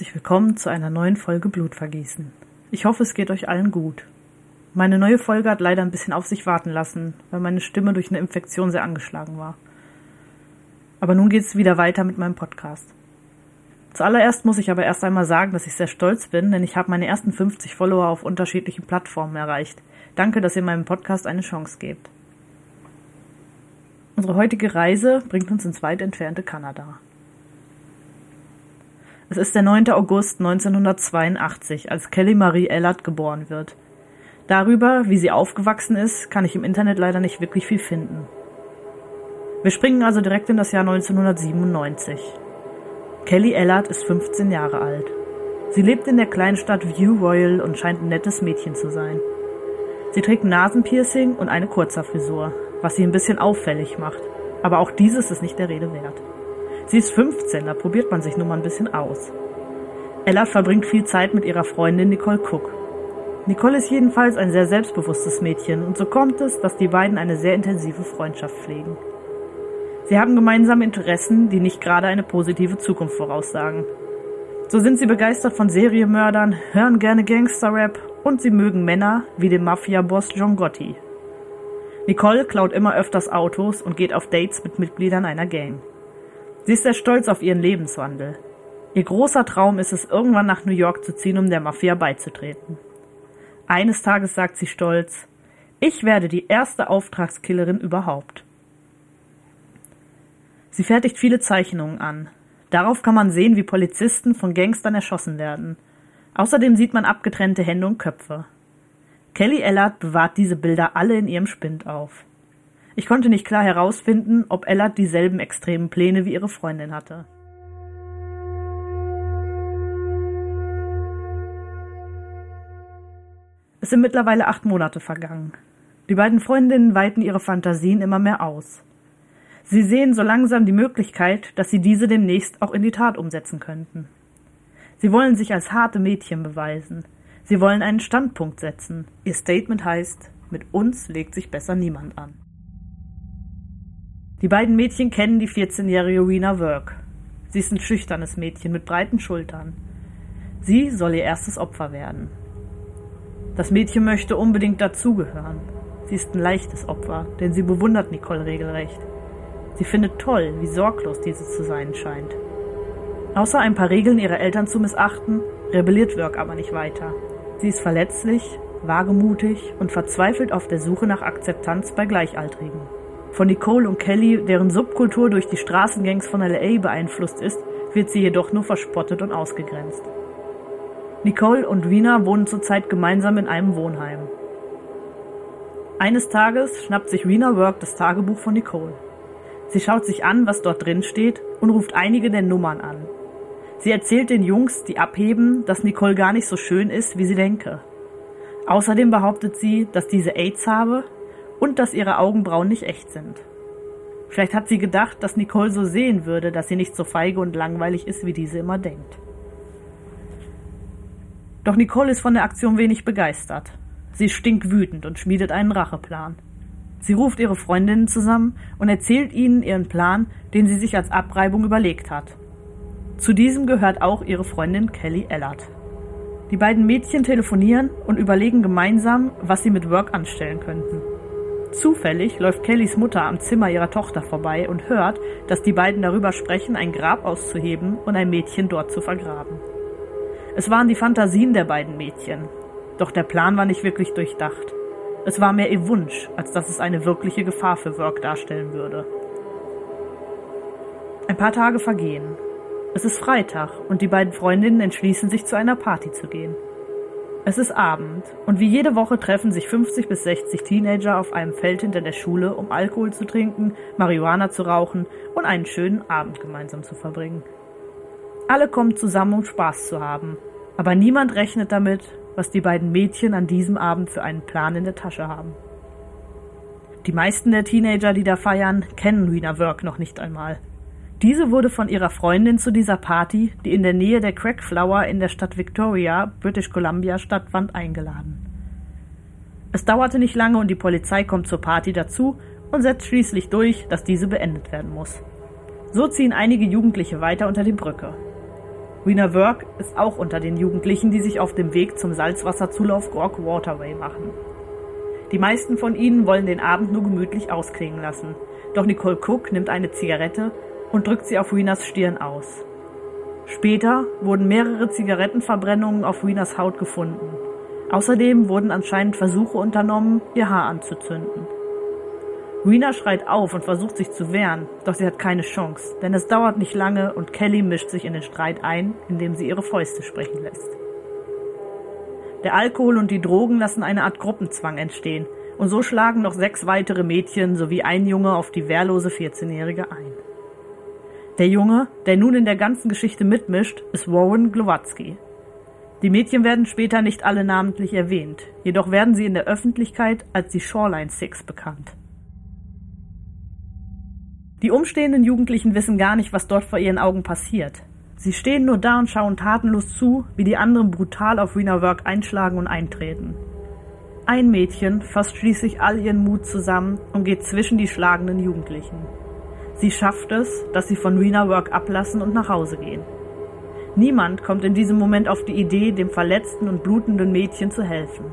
Herzlich willkommen zu einer neuen Folge Blutvergießen. Ich hoffe, es geht euch allen gut. Meine neue Folge hat leider ein bisschen auf sich warten lassen, weil meine Stimme durch eine Infektion sehr angeschlagen war. Aber nun geht es wieder weiter mit meinem Podcast. Zuallererst muss ich aber erst einmal sagen, dass ich sehr stolz bin, denn ich habe meine ersten 50 Follower auf unterschiedlichen Plattformen erreicht. Danke, dass ihr meinem Podcast eine Chance gebt. Unsere heutige Reise bringt uns ins weit entfernte Kanada. Es ist der 9. August 1982, als Kelly Marie Ellard geboren wird. Darüber, wie sie aufgewachsen ist, kann ich im Internet leider nicht wirklich viel finden. Wir springen also direkt in das Jahr 1997. Kelly Ellard ist 15 Jahre alt. Sie lebt in der kleinen Stadt View Royal und scheint ein nettes Mädchen zu sein. Sie trägt Nasenpiercing und eine Kurzerfrisur, was sie ein bisschen auffällig macht. Aber auch dieses ist nicht der Rede wert. Sie ist 15, da probiert man sich nun mal ein bisschen aus. Ella verbringt viel Zeit mit ihrer Freundin Nicole Cook. Nicole ist jedenfalls ein sehr selbstbewusstes Mädchen und so kommt es, dass die beiden eine sehr intensive Freundschaft pflegen. Sie haben gemeinsame Interessen, die nicht gerade eine positive Zukunft voraussagen. So sind sie begeistert von Serienmördern, hören gerne Gangsterrap und sie mögen Männer wie den Mafia-Boss John Gotti. Nicole klaut immer öfters Autos und geht auf Dates mit Mitgliedern einer Gang. Sie ist sehr stolz auf ihren Lebenswandel. Ihr großer Traum ist es, irgendwann nach New York zu ziehen, um der Mafia beizutreten. Eines Tages sagt sie stolz, ich werde die erste Auftragskillerin überhaupt. Sie fertigt viele Zeichnungen an. Darauf kann man sehen, wie Polizisten von Gangstern erschossen werden. Außerdem sieht man abgetrennte Hände und Köpfe. Kelly Ellard bewahrt diese Bilder alle in ihrem Spind auf. Ich konnte nicht klar herausfinden, ob Ellard dieselben extremen Pläne wie ihre Freundin hatte. Es sind mittlerweile acht Monate vergangen. Die beiden Freundinnen weiten ihre Fantasien immer mehr aus. Sie sehen so langsam die Möglichkeit, dass sie diese demnächst auch in die Tat umsetzen könnten. Sie wollen sich als harte Mädchen beweisen. Sie wollen einen Standpunkt setzen. Ihr Statement heißt, mit uns legt sich besser niemand an. Die beiden Mädchen kennen die 14-jährige Rena Work. Sie ist ein schüchternes Mädchen mit breiten Schultern. Sie soll ihr erstes Opfer werden. Das Mädchen möchte unbedingt dazugehören. Sie ist ein leichtes Opfer, denn sie bewundert Nicole regelrecht. Sie findet toll, wie sorglos diese zu sein scheint. Außer ein paar Regeln ihrer Eltern zu missachten, rebelliert Work aber nicht weiter. Sie ist verletzlich, wagemutig und verzweifelt auf der Suche nach Akzeptanz bei Gleichaltrigen. Von Nicole und Kelly, deren Subkultur durch die Straßengangs von LA beeinflusst ist, wird sie jedoch nur verspottet und ausgegrenzt. Nicole und Rina wohnen zurzeit gemeinsam in einem Wohnheim. Eines Tages schnappt sich Rina Work das Tagebuch von Nicole. Sie schaut sich an, was dort drin steht und ruft einige der Nummern an. Sie erzählt den Jungs, die abheben, dass Nicole gar nicht so schön ist, wie sie denke. Außerdem behauptet sie, dass diese AIDS habe und dass ihre Augenbrauen nicht echt sind. Vielleicht hat sie gedacht, dass Nicole so sehen würde, dass sie nicht so feige und langweilig ist, wie diese immer denkt. Doch Nicole ist von der Aktion wenig begeistert. Sie stinkt wütend und schmiedet einen Racheplan. Sie ruft ihre Freundinnen zusammen und erzählt ihnen ihren Plan, den sie sich als Abreibung überlegt hat. Zu diesem gehört auch ihre Freundin Kelly Ellard. Die beiden Mädchen telefonieren und überlegen gemeinsam, was sie mit Work anstellen könnten. Zufällig läuft Kellys Mutter am Zimmer ihrer Tochter vorbei und hört, dass die beiden darüber sprechen, ein Grab auszuheben und ein Mädchen dort zu vergraben. Es waren die Fantasien der beiden Mädchen, doch der Plan war nicht wirklich durchdacht. Es war mehr ihr Wunsch, als dass es eine wirkliche Gefahr für Work darstellen würde. Ein paar Tage vergehen. Es ist Freitag und die beiden Freundinnen entschließen sich zu einer Party zu gehen. Es ist Abend und wie jede Woche treffen sich 50 bis 60 Teenager auf einem Feld hinter der Schule, um Alkohol zu trinken, Marihuana zu rauchen und einen schönen Abend gemeinsam zu verbringen. Alle kommen zusammen, um Spaß zu haben, aber niemand rechnet damit, was die beiden Mädchen an diesem Abend für einen Plan in der Tasche haben. Die meisten der Teenager, die da feiern, kennen Rena Work noch nicht einmal. Diese wurde von ihrer Freundin zu dieser Party, die in der Nähe der Crackflower in der Stadt Victoria, British Columbia, stattfand, eingeladen. Es dauerte nicht lange und die Polizei kommt zur Party dazu und setzt schließlich durch, dass diese beendet werden muss. So ziehen einige Jugendliche weiter unter die Brücke. Rena Work ist auch unter den Jugendlichen, die sich auf dem Weg zum Salzwasserzulauf Grog Waterway machen. Die meisten von ihnen wollen den Abend nur gemütlich ausklingen lassen. Doch Nicole Cook nimmt eine Zigarette und drückt sie auf Renas Stirn aus. Später wurden mehrere Zigarettenverbrennungen auf Renas Haut gefunden. Außerdem wurden anscheinend Versuche unternommen, ihr Haar anzuzünden. Rena schreit auf und versucht sich zu wehren, doch sie hat keine Chance, denn es dauert nicht lange und Kelly mischt sich in den Streit ein, indem sie ihre Fäuste sprechen lässt. Der Alkohol und die Drogen lassen eine Art Gruppenzwang entstehen, und so schlagen noch sechs weitere Mädchen sowie ein Junge auf die wehrlose 14-Jährige ein. Der Junge, der nun in der ganzen Geschichte mitmischt, ist Warren Glowatzky. Die Mädchen werden später nicht alle namentlich erwähnt, jedoch werden sie in der Öffentlichkeit als die Shoreline Six bekannt. Die umstehenden Jugendlichen wissen gar nicht, was dort vor ihren Augen passiert. Sie stehen nur da und schauen tatenlos zu, wie die anderen brutal auf Wiener Work einschlagen und eintreten. Ein Mädchen fasst schließlich all ihren Mut zusammen und geht zwischen die schlagenden Jugendlichen. Sie schafft es, dass sie von Wiener Work ablassen und nach Hause gehen. Niemand kommt in diesem Moment auf die Idee, dem verletzten und blutenden Mädchen zu helfen.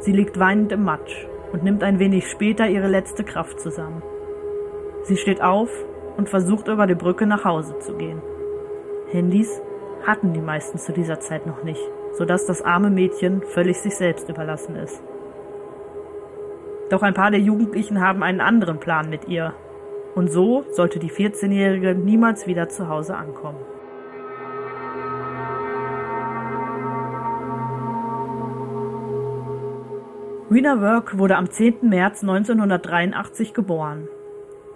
Sie liegt weinend im Matsch und nimmt ein wenig später ihre letzte Kraft zusammen. Sie steht auf und versucht über die Brücke nach Hause zu gehen. Handys hatten die meisten zu dieser Zeit noch nicht, sodass das arme Mädchen völlig sich selbst überlassen ist. Doch ein paar der Jugendlichen haben einen anderen Plan mit ihr. Und so sollte die 14-Jährige niemals wieder zu Hause ankommen. Rena Work wurde am 10. März 1983 geboren.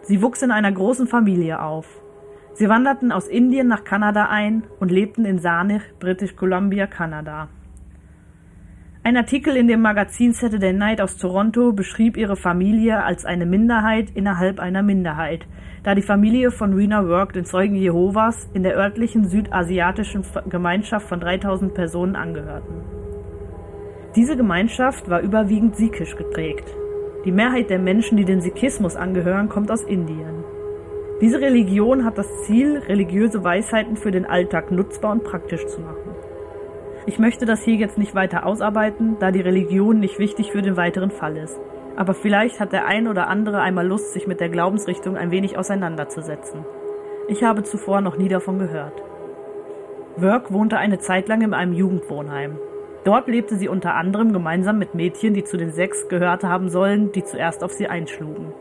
Sie wuchs in einer großen Familie auf. Sie wanderten aus Indien nach Kanada ein und lebten in Saanich, British Columbia, Kanada. Ein Artikel in dem Magazin Saturday Night aus Toronto beschrieb ihre Familie als eine Minderheit innerhalb einer Minderheit, da die Familie von Rena Work den Zeugen Jehovas in der örtlichen südasiatischen Gemeinschaft von 3000 Personen angehörten. Diese Gemeinschaft war überwiegend sikhisch geprägt. Die Mehrheit der Menschen, die dem Sikhismus angehören, kommt aus Indien. Diese Religion hat das Ziel, religiöse Weisheiten für den Alltag nutzbar und praktisch zu machen. Ich möchte das hier jetzt nicht weiter ausarbeiten, da die Religion nicht wichtig für den weiteren Fall ist. Aber vielleicht hat der ein oder andere einmal Lust, sich mit der Glaubensrichtung ein wenig auseinanderzusetzen. Ich habe zuvor noch nie davon gehört. Work wohnte eine Zeit lang in einem Jugendwohnheim. Dort lebte sie unter anderem gemeinsam mit Mädchen, die zu den sechs gehört haben sollen, die zuerst auf sie einschlugen.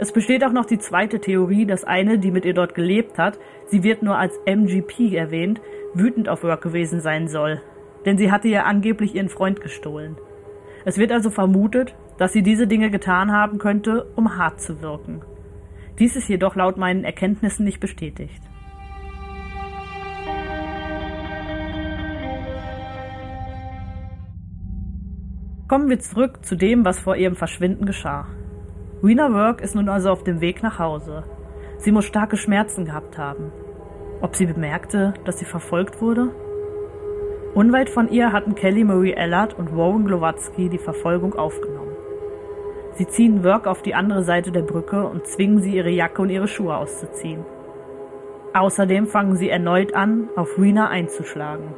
Es besteht auch noch die zweite Theorie, dass eine, die mit ihr dort gelebt hat, sie wird nur als MGP erwähnt, wütend auf Work gewesen sein soll. Denn sie hatte ja angeblich ihren Freund gestohlen. Es wird also vermutet, dass sie diese Dinge getan haben könnte, um hart zu wirken. Dies ist jedoch laut meinen Erkenntnissen nicht bestätigt. Kommen wir zurück zu dem, was vor ihrem Verschwinden geschah. Rena Work ist nun also auf dem Weg nach Hause. Sie muss starke Schmerzen gehabt haben. Ob sie bemerkte, dass sie verfolgt wurde? Unweit von ihr hatten Kelly Marie Ellard und Warren Glowatzky die Verfolgung aufgenommen. Sie ziehen Work auf die andere Seite der Brücke und zwingen sie, ihre Jacke und ihre Schuhe auszuziehen. Außerdem fangen sie erneut an, auf Rena einzuschlagen.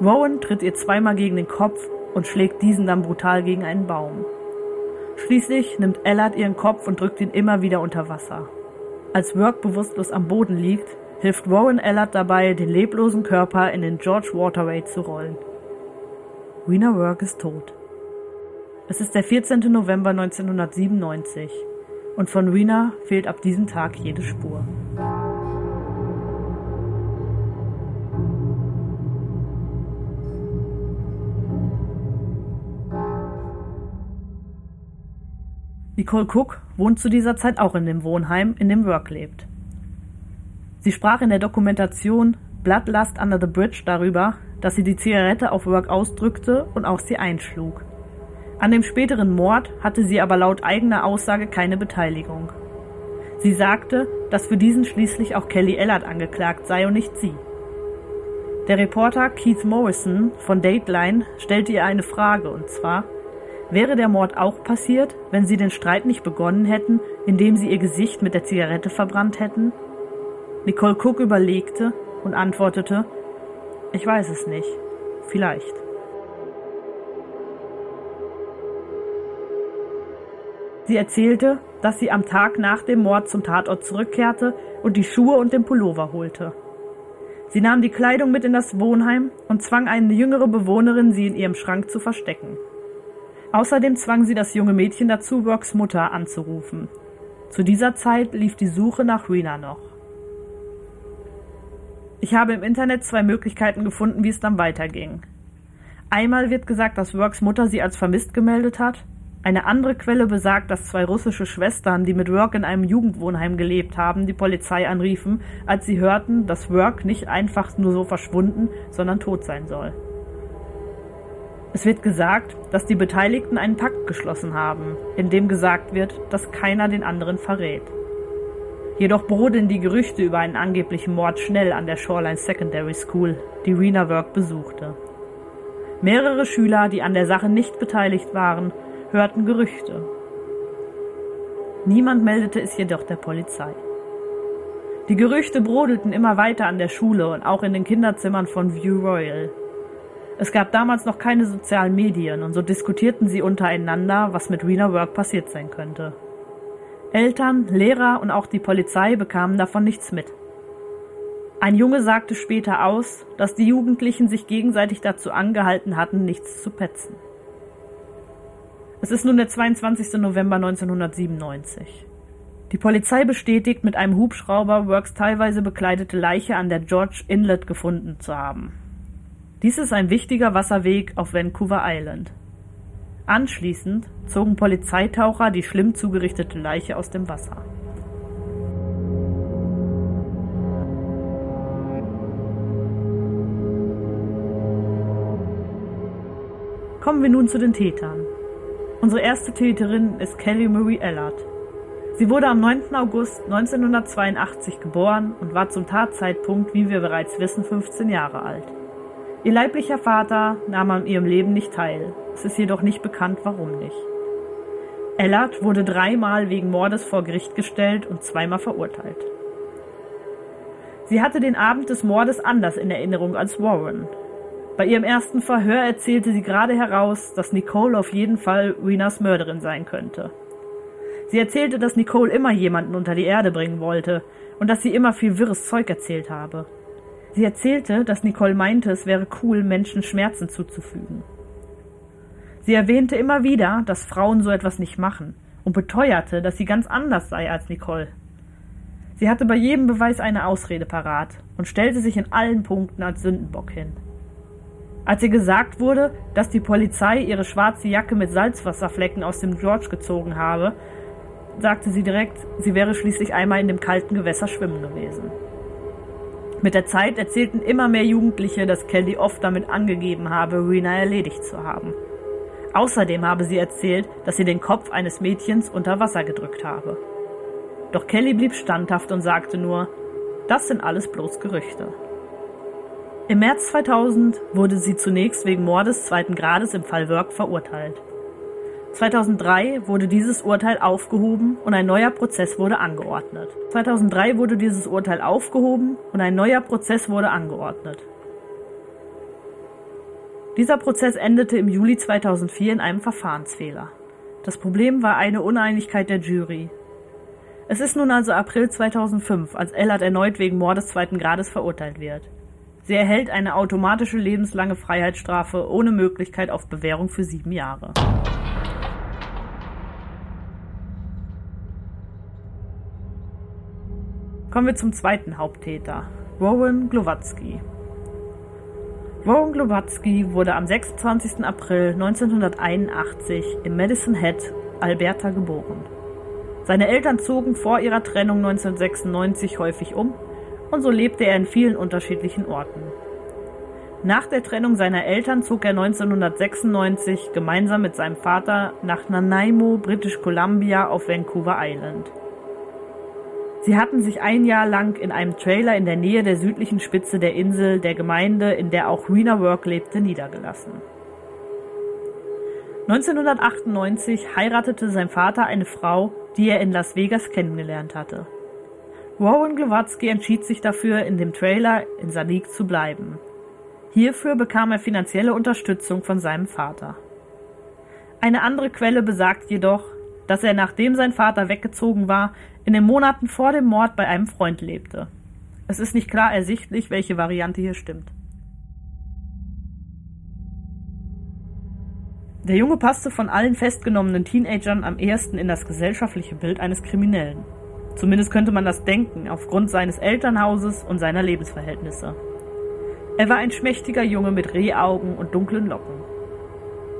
Rowan tritt ihr zweimal gegen den Kopf und schlägt diesen dann brutal gegen einen Baum. Schließlich nimmt Ellard ihren Kopf und drückt ihn immer wieder unter Wasser. Als Work bewusstlos am Boden liegt, hilft Warren Ellard dabei, den leblosen Körper in den George Waterway zu rollen. Rena Work ist tot. Es ist der 14. November 1997 und von Rena fehlt ab diesem Tag jede Spur. Nicole Cook wohnt zu dieser Zeit auch in dem Wohnheim, in dem Work lebt. Sie sprach in der Dokumentation Bloodlust Under the Bridge darüber, dass sie die Zigarette auf Work ausdrückte und auch sie einschlug. An dem späteren Mord hatte sie aber laut eigener Aussage keine Beteiligung. Sie sagte, dass für diesen schließlich auch Kelly Ellard angeklagt sei und nicht sie. Der Reporter Keith Morrison von Dateline stellte ihr eine Frage, und zwar, Wäre der Mord auch passiert, wenn sie den Streit nicht begonnen hätten, indem sie ihr Gesicht mit der Zigarette verbrannt hätten? Nicole Cook überlegte und antwortete, ich weiß es nicht, vielleicht. Sie erzählte, dass sie am Tag nach dem Mord zum Tatort zurückkehrte und die Schuhe und den Pullover holte. Sie nahm die Kleidung mit in das Wohnheim und zwang eine jüngere Bewohnerin, sie in ihrem Schrank zu verstecken. Außerdem zwang sie das junge Mädchen dazu, Rocks Mutter anzurufen. Zu dieser Zeit lief die Suche nach Rena noch. Ich habe im Internet zwei Möglichkeiten gefunden, wie es dann weiterging. Einmal wird gesagt, dass Works Mutter sie als vermisst gemeldet hat eine andere Quelle besagt, dass zwei russische Schwestern, die mit Work in einem Jugendwohnheim gelebt haben, die Polizei anriefen, als sie hörten, dass Work nicht einfach nur so verschwunden, sondern tot sein soll. Es wird gesagt, dass die Beteiligten einen Pakt geschlossen haben, in dem gesagt wird, dass keiner den anderen verrät. Jedoch brodeln die Gerüchte über einen angeblichen Mord schnell an der Shoreline Secondary School, die Rena Work besuchte. Mehrere Schüler, die an der Sache nicht beteiligt waren, hörten Gerüchte. Niemand meldete es jedoch der Polizei. Die Gerüchte brodelten immer weiter an der Schule und auch in den Kinderzimmern von View Royal. Es gab damals noch keine sozialen Medien und so diskutierten sie untereinander, was mit Rena Work passiert sein könnte. Eltern, Lehrer und auch die Polizei bekamen davon nichts mit. Ein Junge sagte später aus, dass die Jugendlichen sich gegenseitig dazu angehalten hatten, nichts zu petzen. Es ist nun der 22. November 1997. Die Polizei bestätigt, mit einem Hubschrauber Works teilweise bekleidete Leiche an der George Inlet gefunden zu haben. Dies ist ein wichtiger Wasserweg auf Vancouver Island. Anschließend zogen Polizeitaucher die schlimm zugerichtete Leiche aus dem Wasser. Kommen wir nun zu den Tätern. Unsere erste Täterin ist Kelly Marie Ellard. Sie wurde am 9. August 1982 geboren und war zum Tatzeitpunkt, wie wir bereits wissen, 15 Jahre alt. Ihr leiblicher Vater nahm an ihrem Leben nicht teil. Es ist jedoch nicht bekannt, warum nicht. Ellard wurde dreimal wegen Mordes vor Gericht gestellt und zweimal verurteilt. Sie hatte den Abend des Mordes anders in Erinnerung als Warren. Bei ihrem ersten Verhör erzählte sie gerade heraus, dass Nicole auf jeden Fall Renas Mörderin sein könnte. Sie erzählte, dass Nicole immer jemanden unter die Erde bringen wollte und dass sie immer viel wirres Zeug erzählt habe. Sie erzählte, dass Nicole meinte, es wäre cool, Menschen Schmerzen zuzufügen. Sie erwähnte immer wieder, dass Frauen so etwas nicht machen und beteuerte, dass sie ganz anders sei als Nicole. Sie hatte bei jedem Beweis eine Ausrede parat und stellte sich in allen Punkten als Sündenbock hin. Als ihr gesagt wurde, dass die Polizei ihre schwarze Jacke mit Salzwasserflecken aus dem George gezogen habe, sagte sie direkt, sie wäre schließlich einmal in dem kalten Gewässer schwimmen gewesen. Mit der Zeit erzählten immer mehr Jugendliche, dass Kelly oft damit angegeben habe, Rena erledigt zu haben. Außerdem habe sie erzählt, dass sie den Kopf eines Mädchens unter Wasser gedrückt habe. Doch Kelly blieb standhaft und sagte nur, das sind alles bloß Gerüchte. Im März 2000 wurde sie zunächst wegen Mordes zweiten Grades im Fall Work verurteilt. 2003 wurde dieses Urteil aufgehoben und ein neuer Prozess wurde angeordnet. 2003 wurde dieses Urteil aufgehoben und ein neuer Prozess wurde angeordnet. Dieser Prozess endete im Juli 2004 in einem Verfahrensfehler. Das Problem war eine Uneinigkeit der Jury. Es ist nun also April 2005, als Ellert erneut wegen Mordes zweiten Grades verurteilt wird. Sie erhält eine automatische lebenslange Freiheitsstrafe ohne Möglichkeit auf Bewährung für sieben Jahre. Kommen wir zum zweiten Haupttäter, Warren Glowatsky. Warren Glowatsky wurde am 26. April 1981 in Medicine Hat, Alberta geboren. Seine Eltern zogen vor ihrer Trennung 1996 häufig um und so lebte er in vielen unterschiedlichen Orten. Nach der Trennung seiner Eltern zog er 1996 gemeinsam mit seinem Vater nach Nanaimo, British Columbia auf Vancouver Island. Sie hatten sich ein Jahr lang in einem Trailer in der Nähe der südlichen Spitze der Insel der Gemeinde, in der auch Rena Work lebte, niedergelassen. 1998 heiratete sein Vater eine Frau, die er in Las Vegas kennengelernt hatte. Warren Glowatzky entschied sich dafür, in dem Trailer in Sadiq zu bleiben. Hierfür bekam er finanzielle Unterstützung von seinem Vater. Eine andere Quelle besagt jedoch, dass er, nachdem sein Vater weggezogen war, in den Monaten vor dem Mord bei einem Freund lebte. Es ist nicht klar ersichtlich, welche Variante hier stimmt. Der Junge passte von allen festgenommenen Teenagern am ehesten in das gesellschaftliche Bild eines Kriminellen. Zumindest könnte man das denken, aufgrund seines Elternhauses und seiner Lebensverhältnisse. Er war ein schmächtiger Junge mit Rehaugen und dunklen Locken.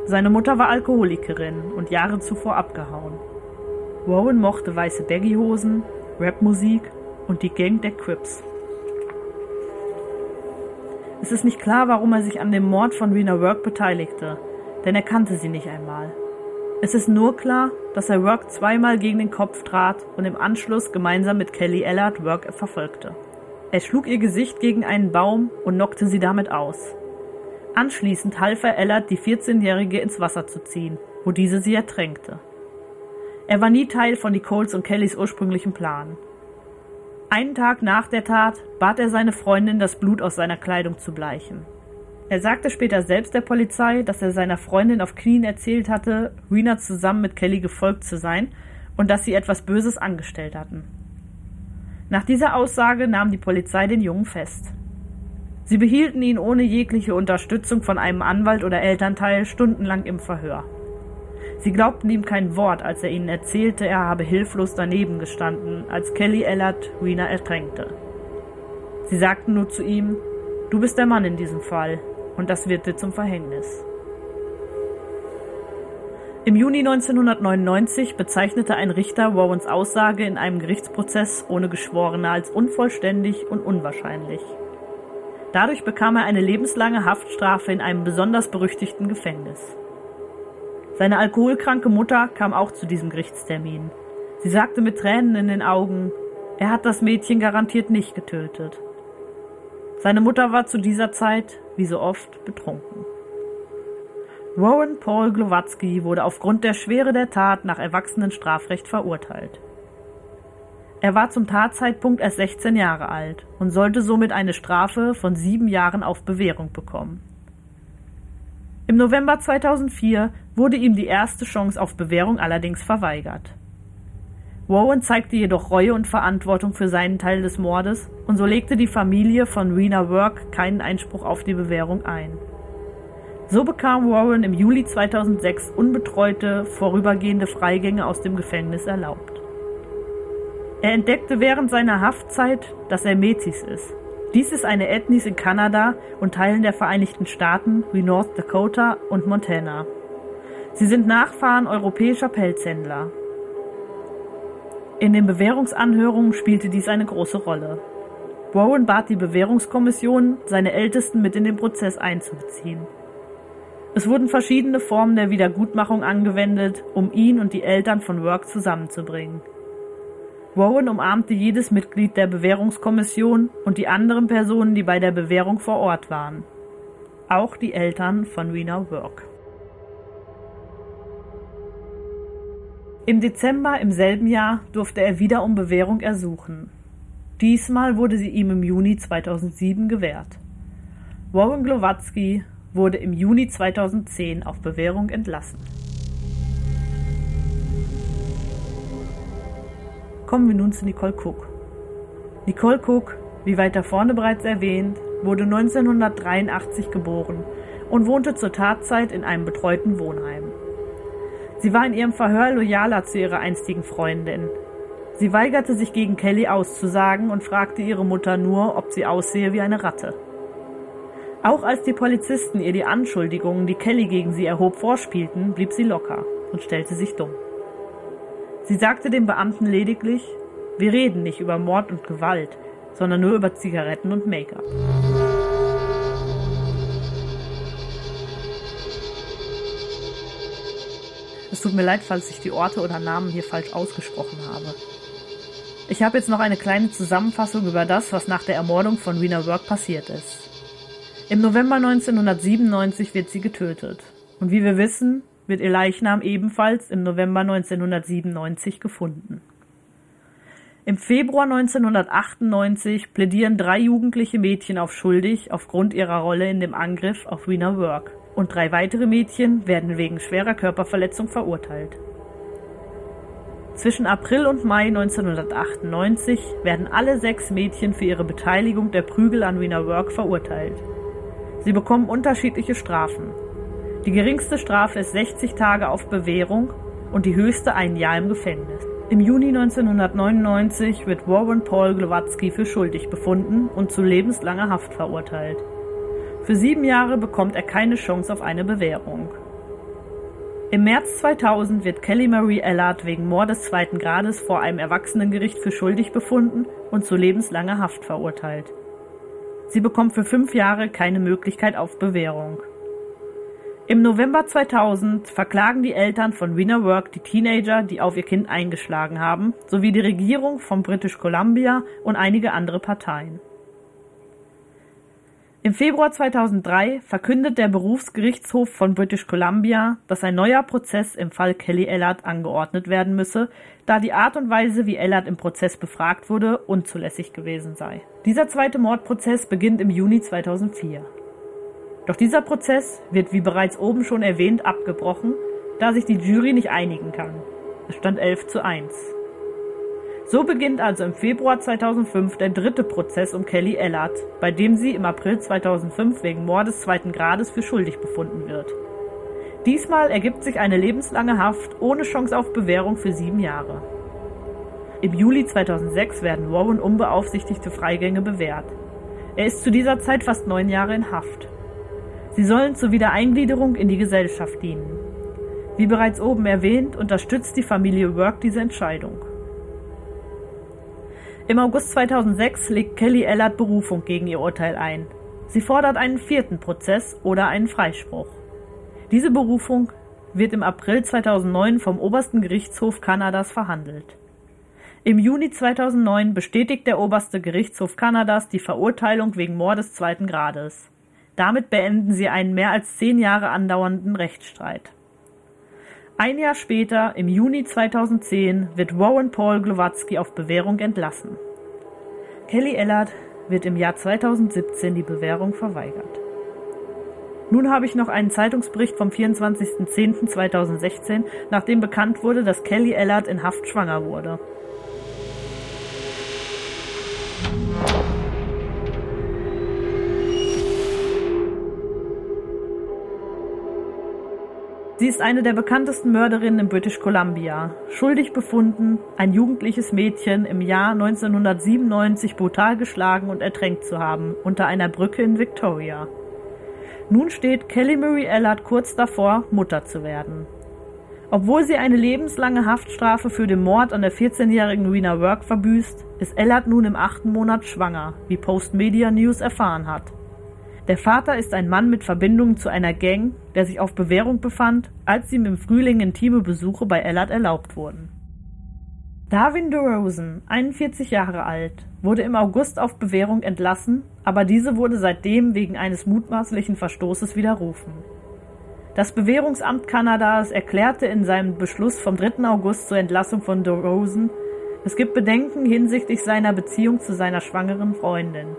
Seine Mutter war Alkoholikerin und Jahre zuvor abgehauen. Rowan mochte weiße Baggyhosen, Rapmusik und die Gang der Crips. Es ist nicht klar, warum er sich an dem Mord von Rena Work beteiligte, denn er kannte sie nicht einmal. Es ist nur klar, dass er Work zweimal gegen den Kopf trat und im Anschluss gemeinsam mit Kelly Ellard Work verfolgte. Er schlug ihr Gesicht gegen einen Baum und knockte sie damit aus. Anschließend half er Ellard, die 14-Jährige ins Wasser zu ziehen, wo diese sie ertränkte. Er war nie Teil von Nicoles und Kellys ursprünglichem Plan. Einen Tag nach der Tat bat er seine Freundin, das Blut aus seiner Kleidung zu bleichen. Er sagte später selbst der Polizei, dass er seiner Freundin auf Knien erzählt hatte, Rena zusammen mit Kelly gefolgt zu sein und dass sie etwas Böses angestellt hatten. Nach dieser Aussage nahm die Polizei den Jungen fest. Sie behielten ihn ohne jegliche Unterstützung von einem Anwalt oder Elternteil stundenlang im Verhör. Sie glaubten ihm kein Wort, als er ihnen erzählte, er habe hilflos daneben gestanden, als Kelly Ellert Rena ertränkte. Sie sagten nur zu ihm, du bist der Mann in diesem Fall, und das wird dir zum Verhängnis. Im Juni 1999 bezeichnete ein Richter Warrens Aussage in einem Gerichtsprozess ohne Geschworene als unvollständig und unwahrscheinlich. Dadurch bekam er eine lebenslange Haftstrafe in einem besonders berüchtigten Gefängnis. Seine alkoholkranke Mutter kam auch zu diesem Gerichtstermin. Sie sagte mit Tränen in den Augen, er hat das Mädchen garantiert nicht getötet. Seine Mutter war zu dieser Zeit, wie so oft, betrunken. Warren Paul Glowatzky wurde aufgrund der Schwere der Tat nach Erwachsenenstrafrecht verurteilt. Er war zum Tatzeitpunkt erst 16 Jahre alt und sollte somit eine Strafe von sieben Jahren auf Bewährung bekommen. Im November 2004 wurde ihm die erste Chance auf Bewährung allerdings verweigert. Warren zeigte jedoch Reue und Verantwortung für seinen Teil des Mordes und so legte die Familie von Rena Work keinen Einspruch auf die Bewährung ein. So bekam Warren im Juli 2006 unbetreute, vorübergehende Freigänge aus dem Gefängnis erlaubt. Er entdeckte während seiner Haftzeit, dass er Metis ist. Dies ist eine Ethnis in Kanada und Teilen der Vereinigten Staaten wie North Dakota und Montana. Sie sind Nachfahren europäischer Pelzhändler. In den Bewährungsanhörungen spielte dies eine große Rolle. Warren bat die Bewährungskommission, seine Ältesten mit in den Prozess einzubeziehen. Es wurden verschiedene Formen der Wiedergutmachung angewendet, um ihn und die Eltern von Work zusammenzubringen. Warren umarmte jedes Mitglied der Bewährungskommission und die anderen Personen, die bei der Bewährung vor Ort waren. Auch die Eltern von Rena Work. Im Dezember im selben Jahr durfte er wieder um Bewährung ersuchen. Diesmal wurde sie ihm im Juni 2007 gewährt. Warren Glowatzky wurde im Juni 2010 auf Bewährung entlassen. Kommen wir nun zu Nicole Cook. Nicole Cook, wie weiter vorne bereits erwähnt, wurde 1983 geboren und wohnte zur Tatzeit in einem betreuten Wohnheim. Sie war in ihrem Verhör loyaler zu ihrer einstigen Freundin. Sie weigerte sich gegen Kelly auszusagen und fragte ihre Mutter nur, ob sie aussehe wie eine Ratte. Auch als die Polizisten ihr die Anschuldigungen, die Kelly gegen sie erhob, vorspielten, blieb sie locker und stellte sich dumm. Sie sagte dem Beamten lediglich, wir reden nicht über Mord und Gewalt, sondern nur über Zigaretten und Make-up. Es tut mir leid, falls ich die Orte oder Namen hier falsch ausgesprochen habe. Ich habe jetzt noch eine kleine Zusammenfassung über das, was nach der Ermordung von Rena Work passiert ist. Im November 1997 wird sie getötet. Und wie wir wissen, wird ihr Leichnam ebenfalls im November 1997 gefunden. Im Februar 1998 plädieren drei jugendliche Mädchen auf schuldig aufgrund ihrer Rolle in dem Angriff auf Wiener Work und drei weitere Mädchen werden wegen schwerer Körperverletzung verurteilt. Zwischen April und Mai 1998 werden alle sechs Mädchen für ihre Beteiligung der Prügel an Wiener Work verurteilt. Sie bekommen unterschiedliche Strafen. Die geringste Strafe ist 60 Tage auf Bewährung und die höchste ein Jahr im Gefängnis. Im Juni 1999 wird Warren Paul Glowatzky für schuldig befunden und zu lebenslanger Haft verurteilt. Für sieben Jahre bekommt er keine Chance auf eine Bewährung. Im März 2000 wird Kelly Marie Ellard wegen Mordes zweiten Grades vor einem Erwachsenengericht für schuldig befunden und zu lebenslanger Haft verurteilt. Sie bekommt für fünf Jahre keine Möglichkeit auf Bewährung. Im November 2000 verklagen die Eltern von Wiener Work die Teenager, die auf ihr Kind eingeschlagen haben, sowie die Regierung von British Columbia und einige andere Parteien. Im Februar 2003 verkündet der Berufsgerichtshof von British Columbia, dass ein neuer Prozess im Fall Kelly Ellard angeordnet werden müsse, da die Art und Weise, wie Ellard im Prozess befragt wurde, unzulässig gewesen sei. Dieser zweite Mordprozess beginnt im Juni 2004. Doch dieser Prozess wird, wie bereits oben schon erwähnt, abgebrochen, da sich die Jury nicht einigen kann. Es stand 11 zu 1. So beginnt also im Februar 2005 der dritte Prozess um Kelly Ellard, bei dem sie im April 2005 wegen Mordes zweiten Grades für schuldig befunden wird. Diesmal ergibt sich eine lebenslange Haft ohne Chance auf Bewährung für sieben Jahre. Im Juli 2006 werden Warren unbeaufsichtigte Freigänge bewährt. Er ist zu dieser Zeit fast neun Jahre in Haft. Sie sollen zur Wiedereingliederung in die Gesellschaft dienen. Wie bereits oben erwähnt, unterstützt die Familie Work diese Entscheidung. Im August 2006 legt Kelly Ellard Berufung gegen ihr Urteil ein. Sie fordert einen vierten Prozess oder einen Freispruch. Diese Berufung wird im April 2009 vom obersten Gerichtshof Kanadas verhandelt. Im Juni 2009 bestätigt der oberste Gerichtshof Kanadas die Verurteilung wegen Mordes zweiten Grades. Damit beenden sie einen mehr als zehn Jahre andauernden Rechtsstreit. Ein Jahr später, im Juni 2010, wird Warren Paul Glowatzky auf Bewährung entlassen. Kelly Ellard wird im Jahr 2017 die Bewährung verweigert. Nun habe ich noch einen Zeitungsbericht vom 24.10.2016, nachdem bekannt wurde, dass Kelly Ellard in Haft schwanger wurde. Sie ist eine der bekanntesten Mörderinnen in British Columbia. Schuldig befunden, ein jugendliches Mädchen im Jahr 1997 brutal geschlagen und ertränkt zu haben, unter einer Brücke in Victoria. Nun steht Kelly Marie Ellard kurz davor, Mutter zu werden. Obwohl sie eine lebenslange Haftstrafe für den Mord an der 14-jährigen Rena Work verbüßt, ist Ellard nun im achten Monat schwanger, wie Post Media News erfahren hat. Der Vater ist ein Mann mit Verbindungen zu einer Gang, der sich auf Bewährung befand, als ihm im Frühling intime Besuche bei Ellard erlaubt wurden. Darwin DeRozan, 41 Jahre alt, wurde im August auf Bewährung entlassen, aber diese wurde seitdem wegen eines mutmaßlichen Verstoßes widerrufen. Das Bewährungsamt Kanadas erklärte in seinem Beschluss vom 3. August zur Entlassung von DeRozan, es gibt Bedenken hinsichtlich seiner Beziehung zu seiner schwangeren Freundin.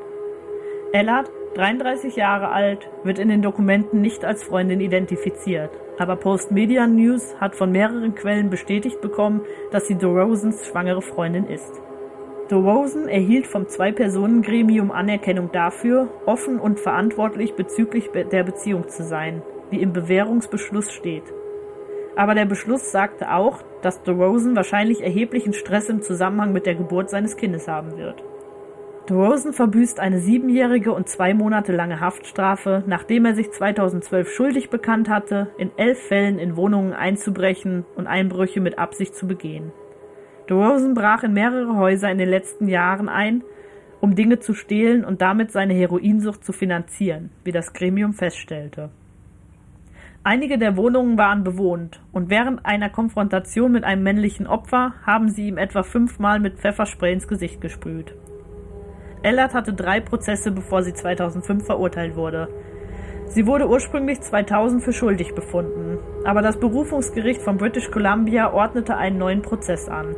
Ellard 33 Jahre alt, wird in den Dokumenten nicht als Freundin identifiziert, aber Post Media News hat von mehreren Quellen bestätigt bekommen, dass sie DeRozans schwangere Freundin ist. DeRozan erhielt vom Zwei-Personen-Gremium Anerkennung dafür, offen und verantwortlich bezüglich der Beziehung zu sein, wie im Bewährungsbeschluss steht. Aber der Beschluss sagte auch, dass DeRozan wahrscheinlich erheblichen Stress im Zusammenhang mit der Geburt seines Kindes haben wird. DeRozan verbüßt eine siebenjährige und zwei Monate lange Haftstrafe, nachdem er sich 2012 schuldig bekannt hatte, in elf Fällen in Wohnungen einzubrechen und Einbrüche mit Absicht zu begehen. DeRozan brach in mehrere Häuser in den letzten Jahren ein, um Dinge zu stehlen und damit seine Heroinsucht zu finanzieren, wie das Gremium feststellte. Einige der Wohnungen waren bewohnt, und während einer Konfrontation mit einem männlichen Opfer haben sie ihm etwa fünfmal mit Pfefferspray ins Gesicht gesprüht. Ellert hatte drei Prozesse, bevor sie 2005 verurteilt wurde. Sie wurde ursprünglich 2000 für schuldig befunden, aber das Berufungsgericht von British Columbia ordnete einen neuen Prozess an.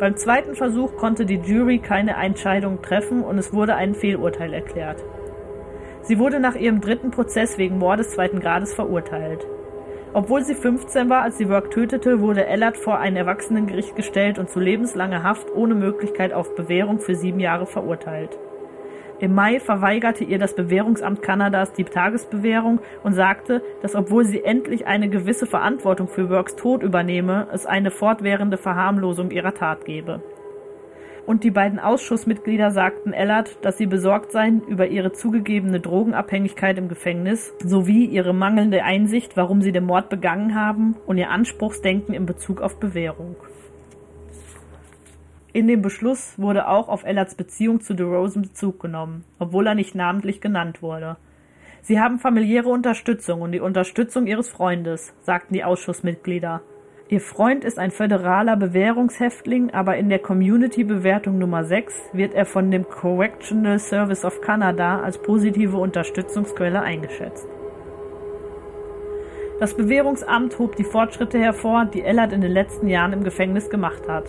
Beim zweiten Versuch konnte die Jury keine Entscheidung treffen und es wurde ein Fehlurteil erklärt. Sie wurde nach ihrem dritten Prozess wegen Mordes zweiten Grades verurteilt. Obwohl sie 15 war, als sie Work tötete, wurde Ellert vor ein Erwachsenengericht gestellt und zu lebenslanger Haft ohne Möglichkeit auf Bewährung für sieben Jahre verurteilt. Im Mai verweigerte ihr das Bewährungsamt Kanadas die Tagesbewährung und sagte, dass obwohl sie endlich eine gewisse Verantwortung für Works Tod übernehme, es eine fortwährende Verharmlosung ihrer Tat gebe und die beiden Ausschussmitglieder sagten Ellert, dass sie besorgt seien über ihre zugegebene Drogenabhängigkeit im Gefängnis sowie ihre mangelnde Einsicht, warum sie den Mord begangen haben und ihr Anspruchsdenken in Bezug auf Bewährung. In dem Beschluss wurde auch auf Ellerts Beziehung zu DeRozan Bezug genommen, obwohl er nicht namentlich genannt wurde. Sie haben familiäre Unterstützung und die Unterstützung ihres Freundes, sagten die Ausschussmitglieder. Ihr Freund ist ein föderaler Bewährungshäftling, aber in der Community-Bewertung Nummer 6 wird er von dem Correctional Service of Canada als positive Unterstützungsquelle eingeschätzt. Das Bewährungsamt hob die Fortschritte hervor, die Ellert in den letzten Jahren im Gefängnis gemacht hat.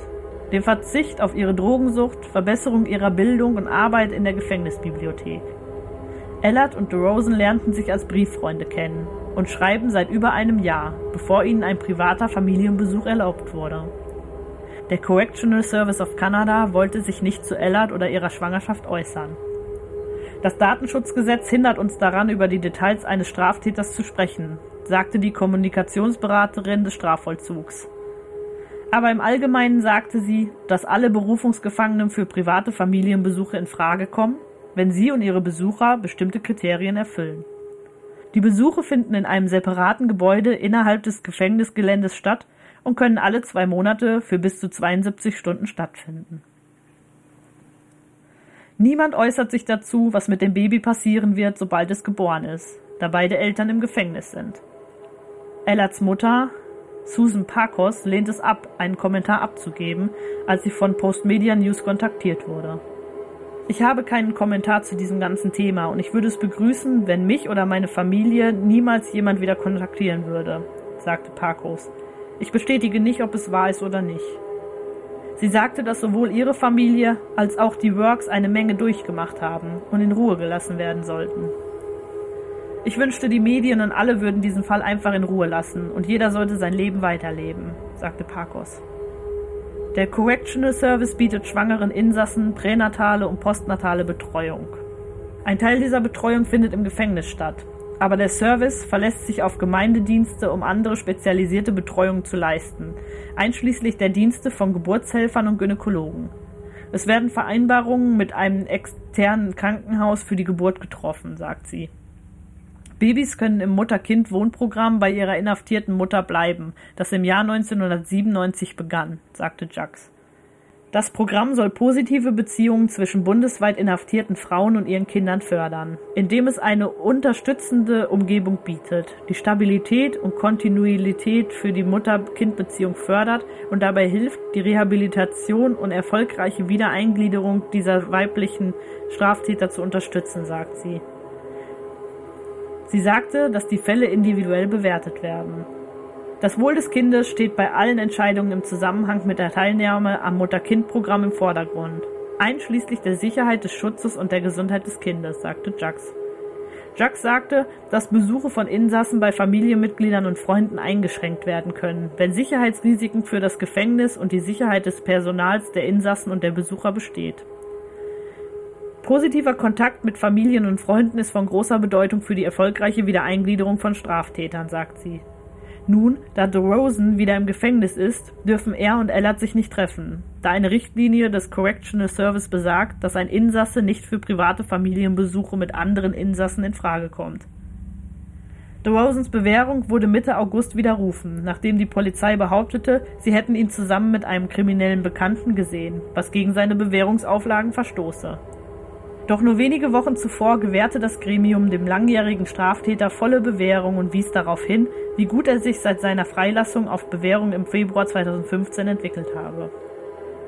Den Verzicht auf ihre Drogensucht, Verbesserung ihrer Bildung und Arbeit in der Gefängnisbibliothek. Ellert und DeRozan lernten sich als Brieffreunde kennen und schreiben seit über einem Jahr, bevor ihnen ein privater Familienbesuch erlaubt wurde. Der Correctional Service of Canada wollte sich nicht zu Ellard oder ihrer Schwangerschaft äußern. Das Datenschutzgesetz hindert uns daran, über die Details eines Straftäters zu sprechen, sagte die Kommunikationsberaterin des Strafvollzugs. Aber im Allgemeinen sagte sie, dass alle Berufungsgefangenen für private Familienbesuche in Frage kommen, wenn sie und ihre Besucher bestimmte Kriterien erfüllen. Die Besuche finden in einem separaten Gebäude innerhalb des Gefängnisgeländes statt und können alle zwei Monate für bis zu 72 Stunden stattfinden. Niemand äußert sich dazu, was mit dem Baby passieren wird, sobald es geboren ist, da beide Eltern im Gefängnis sind. Ellards Mutter, Susan Parkos, lehnt es ab, einen Kommentar abzugeben, als sie von Postmedia News kontaktiert wurde. Ich habe keinen Kommentar zu diesem ganzen Thema und ich würde es begrüßen, wenn mich oder meine Familie niemals jemand wieder kontaktieren würde, sagte Parkos. Ich bestätige nicht, ob es wahr ist oder nicht. Sie sagte, dass sowohl ihre Familie als auch die Works eine Menge durchgemacht haben und in Ruhe gelassen werden sollten. Ich wünschte, die Medien und alle würden diesen Fall einfach in Ruhe lassen und jeder sollte sein Leben weiterleben, sagte Parkos. Der Correctional Service bietet schwangeren Insassen pränatale und postnatale Betreuung. Ein Teil dieser Betreuung findet im Gefängnis statt, aber der Service verlässt sich auf Gemeindedienste, um andere spezialisierte Betreuung zu leisten, einschließlich der Dienste von Geburtshelfern und Gynäkologen. Es werden Vereinbarungen mit einem externen Krankenhaus für die Geburt getroffen, sagt sie. Babys können im Mutter-Kind-Wohnprogramm bei ihrer inhaftierten Mutter bleiben, das im Jahr 1997 begann, sagte Jax. Das Programm soll positive Beziehungen zwischen bundesweit inhaftierten Frauen und ihren Kindern fördern, indem es eine unterstützende Umgebung bietet, die Stabilität und Kontinuität für die Mutter-Kind-Beziehung fördert und dabei hilft, die Rehabilitation und erfolgreiche Wiedereingliederung dieser weiblichen Straftäter zu unterstützen, sagt sie. Sie sagte, dass die Fälle individuell bewertet werden. Das Wohl des Kindes steht bei allen Entscheidungen im Zusammenhang mit der Teilnahme am Mutter-Kind-Programm im Vordergrund, einschließlich der Sicherheit des Schutzes und der Gesundheit des Kindes, sagte Jax. Jax sagte, dass Besuche von Insassen bei Familienmitgliedern und Freunden eingeschränkt werden können, wenn Sicherheitsrisiken für das Gefängnis und die Sicherheit des Personals, der Insassen und der Besucher besteht. Positiver Kontakt mit Familien und Freunden ist von großer Bedeutung für die erfolgreiche Wiedereingliederung von Straftätern, sagt sie. Nun, da DeRozan wieder im Gefängnis ist, dürfen er und Ellert sich nicht treffen, da eine Richtlinie des Correctional Service besagt, dass ein Insasse nicht für private Familienbesuche mit anderen Insassen in Frage kommt. DeRozans Bewährung wurde Mitte August widerrufen, nachdem die Polizei behauptete, sie hätten ihn zusammen mit einem kriminellen Bekannten gesehen, was gegen seine Bewährungsauflagen verstoße. Doch nur wenige Wochen zuvor gewährte das Gremium dem langjährigen Straftäter volle Bewährung und wies darauf hin, wie gut er sich seit seiner Freilassung auf Bewährung im Februar 2015 entwickelt habe.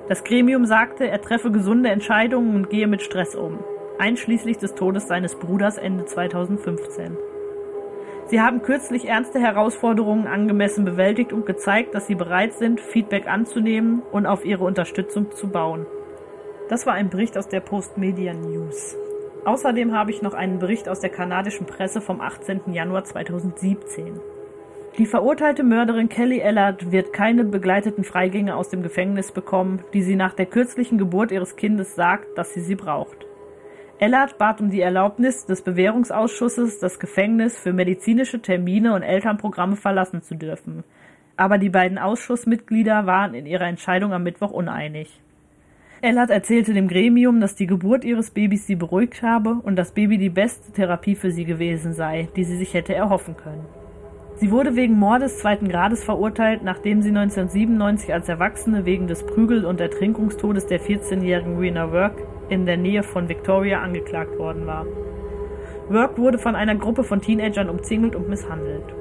Das Gremium sagte, er treffe gesunde Entscheidungen und gehe mit Stress um, einschließlich des Todes seines Bruders Ende 2015. Sie haben kürzlich ernste Herausforderungen angemessen bewältigt und gezeigt, dass Sie bereit sind, Feedback anzunehmen und auf Ihre Unterstützung zu bauen. Das war ein Bericht aus der Postmedia News. Außerdem habe ich noch einen Bericht aus der kanadischen Presse vom 18. Januar 2017. Die verurteilte Mörderin Kelly Ellard wird keine begleiteten Freigänge aus dem Gefängnis bekommen, die sie nach der kürzlichen Geburt ihres Kindes sagt, dass sie sie braucht. Ellard bat um die Erlaubnis des Bewährungsausschusses, das Gefängnis für medizinische Termine und Elternprogramme verlassen zu dürfen. Aber die beiden Ausschussmitglieder waren in ihrer Entscheidung am Mittwoch uneinig. Ellard erzählte dem Gremium, dass die Geburt ihres Babys sie beruhigt habe und das Baby die beste Therapie für sie gewesen sei, die sie sich hätte erhoffen können. Sie wurde wegen Mordes zweiten Grades verurteilt, nachdem sie 1997 als Erwachsene wegen des Prügel- und Ertrinkungstodes der 14-jährigen Rena Work in der Nähe von Victoria angeklagt worden war. Work wurde von einer Gruppe von Teenagern umzingelt und misshandelt.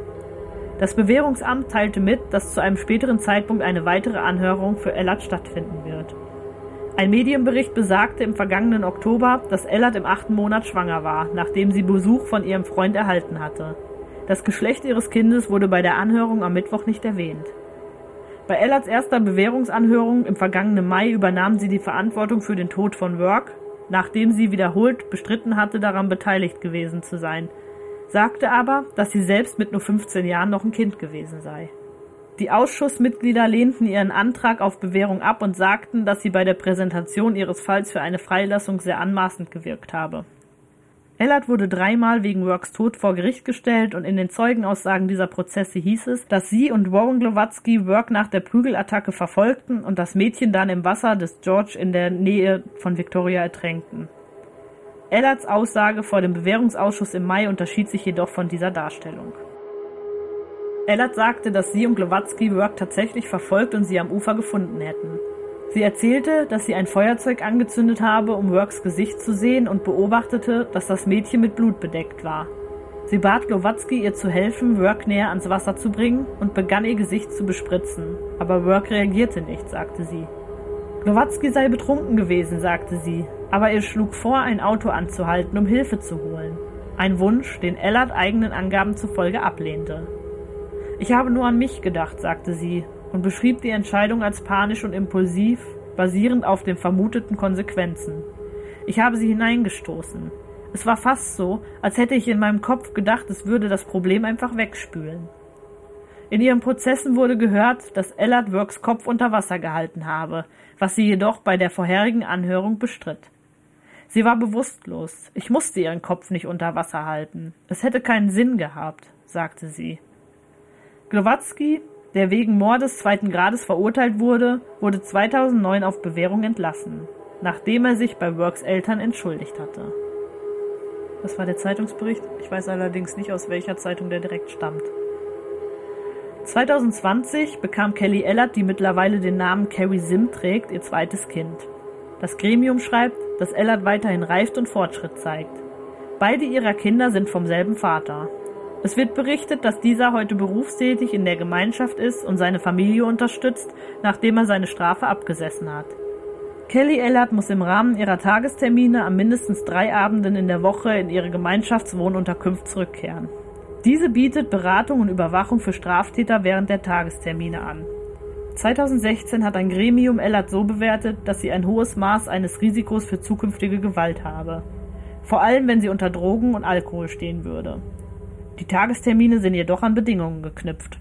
Das Bewährungsamt teilte mit, dass zu einem späteren Zeitpunkt eine weitere Anhörung für Ellert stattfinden wird. Ein Medienbericht besagte im vergangenen Oktober, dass Ellert im achten Monat schwanger war, nachdem sie Besuch von ihrem Freund erhalten hatte. Das Geschlecht ihres Kindes wurde bei der Anhörung am Mittwoch nicht erwähnt. Bei Ellards erster Bewährungsanhörung im vergangenen Mai übernahm sie die Verantwortung für den Tod von Work, nachdem sie wiederholt bestritten hatte, daran beteiligt gewesen zu sein, sagte aber, dass sie selbst mit nur 15 Jahren noch ein Kind gewesen sei. Die Ausschussmitglieder lehnten ihren Antrag auf Bewährung ab und sagten, dass sie bei der Präsentation ihres Falls für eine Freilassung sehr anmaßend gewirkt habe. Ellert wurde dreimal wegen Works Tod vor Gericht gestellt und in den Zeugenaussagen dieser Prozesse hieß es, dass sie und Warren Glowatzky Work nach der Prügelattacke verfolgten und das Mädchen dann im Wasser des George in der Nähe von Victoria ertränkten. Ellerts Aussage vor dem Bewährungsausschuss im Mai unterschied sich jedoch von dieser Darstellung. Ellert sagte, dass sie und Glowatzky Work tatsächlich verfolgt und sie am Ufer gefunden hätten. Sie erzählte, dass sie ein Feuerzeug angezündet habe, um Works Gesicht zu sehen und beobachtete, dass das Mädchen mit Blut bedeckt war. Sie bat Glowatzky, ihr zu helfen, Work näher ans Wasser zu bringen und begann ihr Gesicht zu bespritzen. Aber Work reagierte nicht, sagte sie. Glowatzky sei betrunken gewesen, sagte sie, aber ihr schlug vor, ein Auto anzuhalten, um Hilfe zu holen. Ein Wunsch, den Ellard eigenen Angaben zufolge ablehnte. Ich habe nur an mich gedacht, sagte sie, und beschrieb die Entscheidung als panisch und impulsiv, basierend auf den vermuteten Konsequenzen. Ich habe sie hineingestoßen. Es war fast so, als hätte ich in meinem Kopf gedacht, es würde das Problem einfach wegspülen. In ihren Prozessen wurde gehört, dass Ellard Works Kopf unter Wasser gehalten habe, was sie jedoch bei der vorherigen Anhörung bestritt. Sie war bewusstlos. Ich musste ihren Kopf nicht unter Wasser halten. Es hätte keinen Sinn gehabt, sagte sie. Glowatzky der wegen Mordes zweiten Grades verurteilt wurde, wurde 2009 auf Bewährung entlassen, nachdem er sich bei Works Eltern entschuldigt hatte. Das war der Zeitungsbericht. Ich weiß allerdings nicht, aus welcher Zeitung der direkt stammt. 2020 bekam Kelly Ellert, die mittlerweile den Namen Carrie Sim trägt, ihr zweites Kind. Das Gremium schreibt, dass Ellert weiterhin reift und Fortschritt zeigt. Beide ihrer Kinder sind vom selben Vater. Es wird berichtet, dass dieser heute berufstätig in der Gemeinschaft ist und seine Familie unterstützt, nachdem er seine Strafe abgesessen hat. Kelly Ellert muss im Rahmen ihrer Tagestermine an mindestens drei Abenden in der Woche in ihre Gemeinschaftswohnunterkunft zurückkehren. Diese bietet Beratung und Überwachung für Straftäter während der Tagestermine an. 2016 hat ein Gremium Ellert so bewertet, dass sie ein hohes Maß eines Risikos für zukünftige Gewalt habe. Vor allem, wenn sie unter Drogen und Alkohol stehen würde. Die Tagestermine sind jedoch an Bedingungen geknüpft.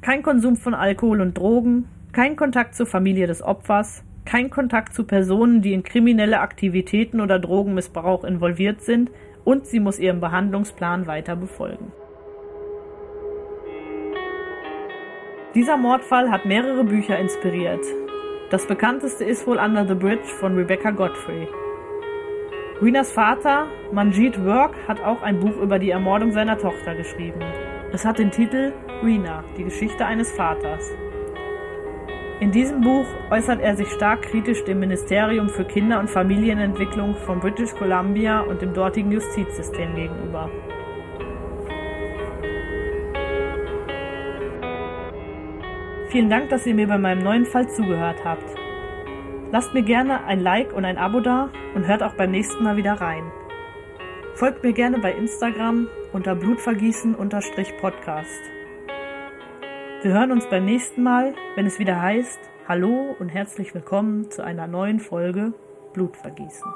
Kein Konsum von Alkohol und Drogen, kein Kontakt zur Familie des Opfers, kein Kontakt zu Personen, die in kriminelle Aktivitäten oder Drogenmissbrauch involviert sind und sie muss ihren Behandlungsplan weiter befolgen. Dieser Mordfall hat mehrere Bücher inspiriert. Das bekannteste ist wohl Under the Bridge von Rebecca Godfrey. Rinas Vater, Manjit Work, hat auch ein Buch über die Ermordung seiner Tochter geschrieben. Es hat den Titel Rina, die Geschichte eines Vaters. In diesem Buch äußert er sich stark kritisch dem Ministerium für Kinder- und Familienentwicklung von British Columbia und dem dortigen Justizsystem gegenüber. Vielen Dank, dass ihr mir bei meinem neuen Fall zugehört habt. Lasst mir gerne ein Like und ein Abo da und hört auch beim nächsten Mal wieder rein. Folgt mir gerne bei Instagram unter Blutvergießen-Podcast. Wir hören uns beim nächsten Mal, wenn es wieder heißt, Hallo und herzlich willkommen zu einer neuen Folge Blutvergießen.